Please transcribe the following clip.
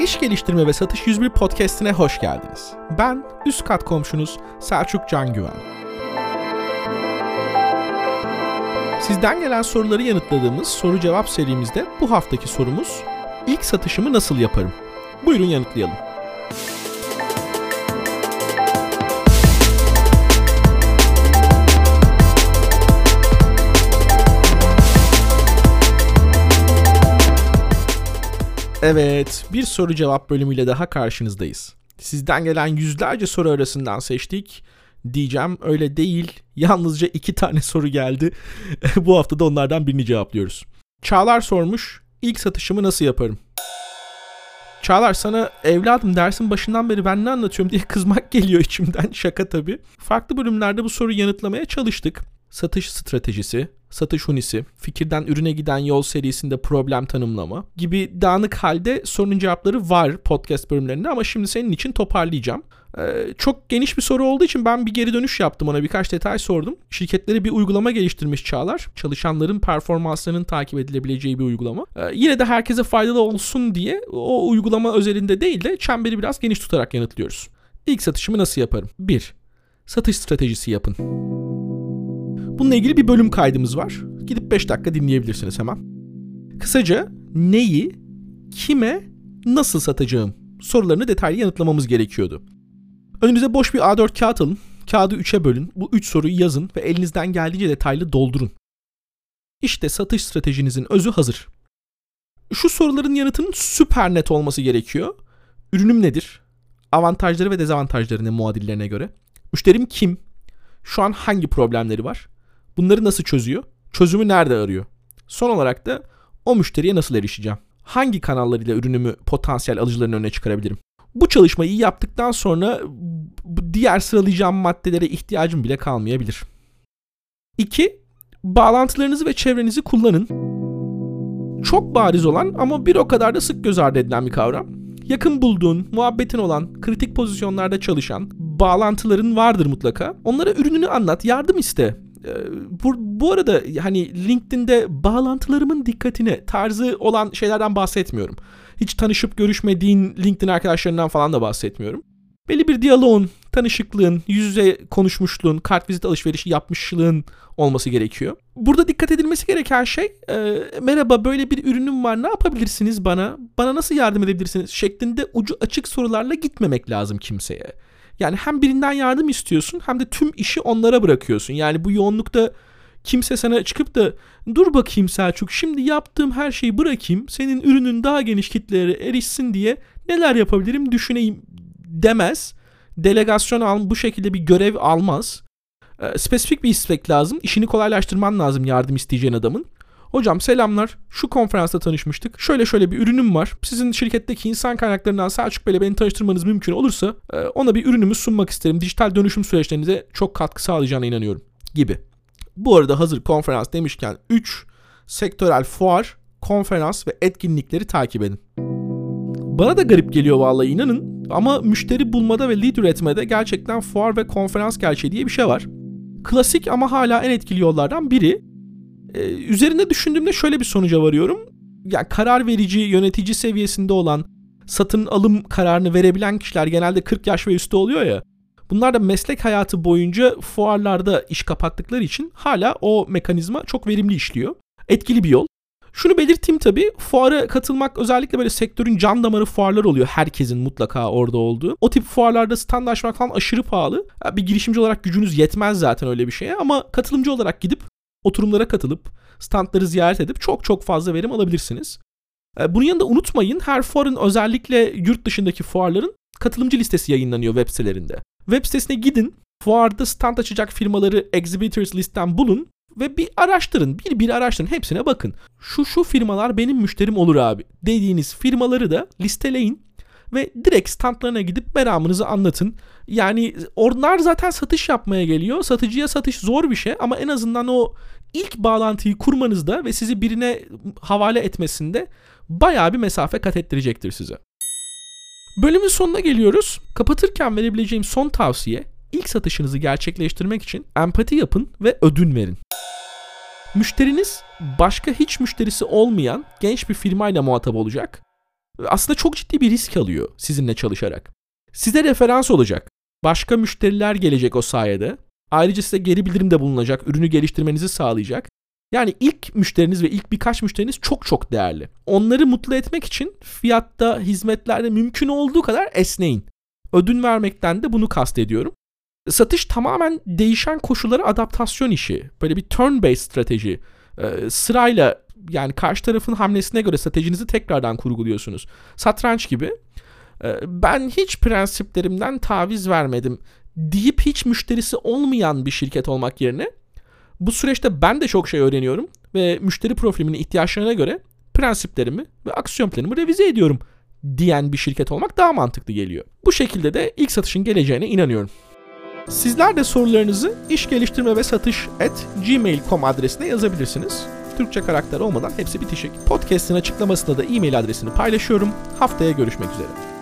İş Geliştirme ve Satış 101 podcastine hoş geldiniz. Ben üst kat komşunuz Selçuk Can Güven. Sizden gelen soruları yanıtladığımız soru cevap serimizde bu haftaki sorumuz ilk satışımı nasıl yaparım? Buyurun yanıtlayalım. Evet, bir soru cevap bölümüyle daha karşınızdayız. Sizden gelen yüzlerce soru arasından seçtik. Diyeceğim öyle değil. Yalnızca iki tane soru geldi. Bu hafta da onlardan birini cevaplıyoruz. Çağlar sormuş. İlk satışımı nasıl yaparım? Çağlar sana evladım dersin başından beri ben ne anlatıyorum diye kızmak geliyor içimden. Şaka tabii. Farklı bölümlerde bu soruyu yanıtlamaya çalıştık. Satış stratejisi, satış hunisi, fikirden ürüne giden yol serisinde problem tanımlama gibi dağınık halde sorunun cevapları var podcast bölümlerinde ama şimdi senin için toparlayacağım. Ee, çok geniş bir soru olduğu için ben bir geri dönüş yaptım ona birkaç detay sordum. Şirketleri bir uygulama geliştirmiş Çağlar. Çalışanların performanslarının takip edilebileceği bir uygulama. Ee, yine de herkese faydalı olsun diye o uygulama özelinde değil de çemberi biraz geniş tutarak yanıtlıyoruz. İlk satışımı nasıl yaparım? 1. Satış stratejisi yapın. Bununla ilgili bir bölüm kaydımız var. Gidip 5 dakika dinleyebilirsiniz hemen. Kısaca neyi, kime, nasıl satacağım sorularını detaylı yanıtlamamız gerekiyordu. Önünüze boş bir A4 kağıt alın. Kağıdı 3'e bölün. Bu 3 soruyu yazın ve elinizden geldiğince detaylı doldurun. İşte satış stratejinizin özü hazır. Şu soruların yanıtının süper net olması gerekiyor. Ürünüm nedir? Avantajları ve dezavantajları ne muadillerine göre? Müşterim kim? Şu an hangi problemleri var? Bunları nasıl çözüyor? Çözümü nerede arıyor? Son olarak da o müşteriye nasıl erişeceğim? Hangi kanallarıyla ürünümü potansiyel alıcıların önüne çıkarabilirim? Bu çalışmayı yaptıktan sonra diğer sıralayacağım maddelere ihtiyacım bile kalmayabilir. 2. Bağlantılarınızı ve çevrenizi kullanın. Çok bariz olan ama bir o kadar da sık göz ardı edilen bir kavram. Yakın bulduğun, muhabbetin olan, kritik pozisyonlarda çalışan bağlantıların vardır mutlaka. Onlara ürününü anlat, yardım iste. Ee, bu, bu arada hani LinkedIn'de bağlantılarımın dikkatine tarzı olan şeylerden bahsetmiyorum. Hiç tanışıp görüşmediğin LinkedIn arkadaşlarından falan da bahsetmiyorum. Belli bir diyaloğun, tanışıklığın, yüz yüze konuşmuşluğun, kartvizit alışverişi yapmışlığın olması gerekiyor. Burada dikkat edilmesi gereken şey e, merhaba böyle bir ürünüm var ne yapabilirsiniz bana? Bana nasıl yardım edebilirsiniz? şeklinde ucu açık sorularla gitmemek lazım kimseye. Yani hem birinden yardım istiyorsun hem de tüm işi onlara bırakıyorsun. Yani bu yoğunlukta kimse sana çıkıp da dur bakayım Selçuk şimdi yaptığım her şeyi bırakayım senin ürünün daha geniş kitlelere erişsin diye neler yapabilirim düşüneyim demez. Delegasyon al bu şekilde bir görev almaz. E, spesifik bir istek lazım. İşini kolaylaştırman lazım yardım isteyeceğin adamın. Hocam selamlar. Şu konferansta tanışmıştık. Şöyle şöyle bir ürünüm var. Sizin şirketteki insan kaynaklarından Selçuk Bey'le beni tanıştırmanız mümkün olursa e, ona bir ürünümü sunmak isterim. Dijital dönüşüm süreçlerinize çok katkı sağlayacağına inanıyorum. Gibi. Bu arada hazır konferans demişken 3 sektörel fuar, konferans ve etkinlikleri takip edin. Bana da garip geliyor vallahi inanın ama müşteri bulmada ve lead üretmede gerçekten fuar ve konferans gerçeği diye bir şey var. Klasik ama hala en etkili yollardan biri. Ee, üzerinde düşündüğümde şöyle bir sonuca varıyorum. Yani karar verici, yönetici seviyesinde olan, satın alım kararını verebilen kişiler genelde 40 yaş ve üstü oluyor ya. Bunlar da meslek hayatı boyunca fuarlarda iş kapattıkları için hala o mekanizma çok verimli işliyor. Etkili bir yol. Şunu belirteyim tabii fuara katılmak özellikle böyle sektörün can damarı fuarlar oluyor. Herkesin mutlaka orada olduğu. O tip fuarlarda standlaşmak falan aşırı pahalı. Bir girişimci olarak gücünüz yetmez zaten öyle bir şeye ama katılımcı olarak gidip oturumlara katılıp standları ziyaret edip çok çok fazla verim alabilirsiniz. E, bunun yanında unutmayın her fuarın özellikle yurt dışındaki fuarların katılımcı listesi yayınlanıyor web sitelerinde. Web sitesine gidin, fuarda stand açacak firmaları exhibitors listten bulun ve bir araştırın. Bir bir araştırın. Hepsine bakın. Şu şu firmalar benim müşterim olur abi dediğiniz firmaları da listeleyin ve direkt standlarına gidip meramınızı anlatın. Yani onlar zaten satış yapmaya geliyor. Satıcıya satış zor bir şey ama en azından o ilk bağlantıyı kurmanızda ve sizi birine havale etmesinde bayağı bir mesafe kat ettirecektir size. Bölümün sonuna geliyoruz. Kapatırken verebileceğim son tavsiye ilk satışınızı gerçekleştirmek için empati yapın ve ödün verin. Müşteriniz başka hiç müşterisi olmayan genç bir firmayla muhatap olacak aslında çok ciddi bir risk alıyor sizinle çalışarak. Size referans olacak. Başka müşteriler gelecek o sayede. Ayrıca size geri bildirim de bulunacak, ürünü geliştirmenizi sağlayacak. Yani ilk müşteriniz ve ilk birkaç müşteriniz çok çok değerli. Onları mutlu etmek için fiyatta, hizmetlerde mümkün olduğu kadar esneyin. Ödün vermekten de bunu kastediyorum. Satış tamamen değişen koşullara adaptasyon işi. Böyle bir turn-based strateji. Ee, sırayla yani karşı tarafın hamlesine göre stratejinizi tekrardan kurguluyorsunuz. Satranç gibi. Ee, ben hiç prensiplerimden taviz vermedim deyip hiç müşterisi olmayan bir şirket olmak yerine bu süreçte ben de çok şey öğreniyorum ve müşteri profilimin ihtiyaçlarına göre prensiplerimi ve aksiyon planımı revize ediyorum diyen bir şirket olmak daha mantıklı geliyor. Bu şekilde de ilk satışın geleceğine inanıyorum. Sizler de sorularınızı iş geliştirme ve satış at gmail.com adresine yazabilirsiniz. Türkçe karakter olmadan hepsi bitişik. Podcast'in açıklamasında da e-mail adresini paylaşıyorum. Haftaya görüşmek üzere.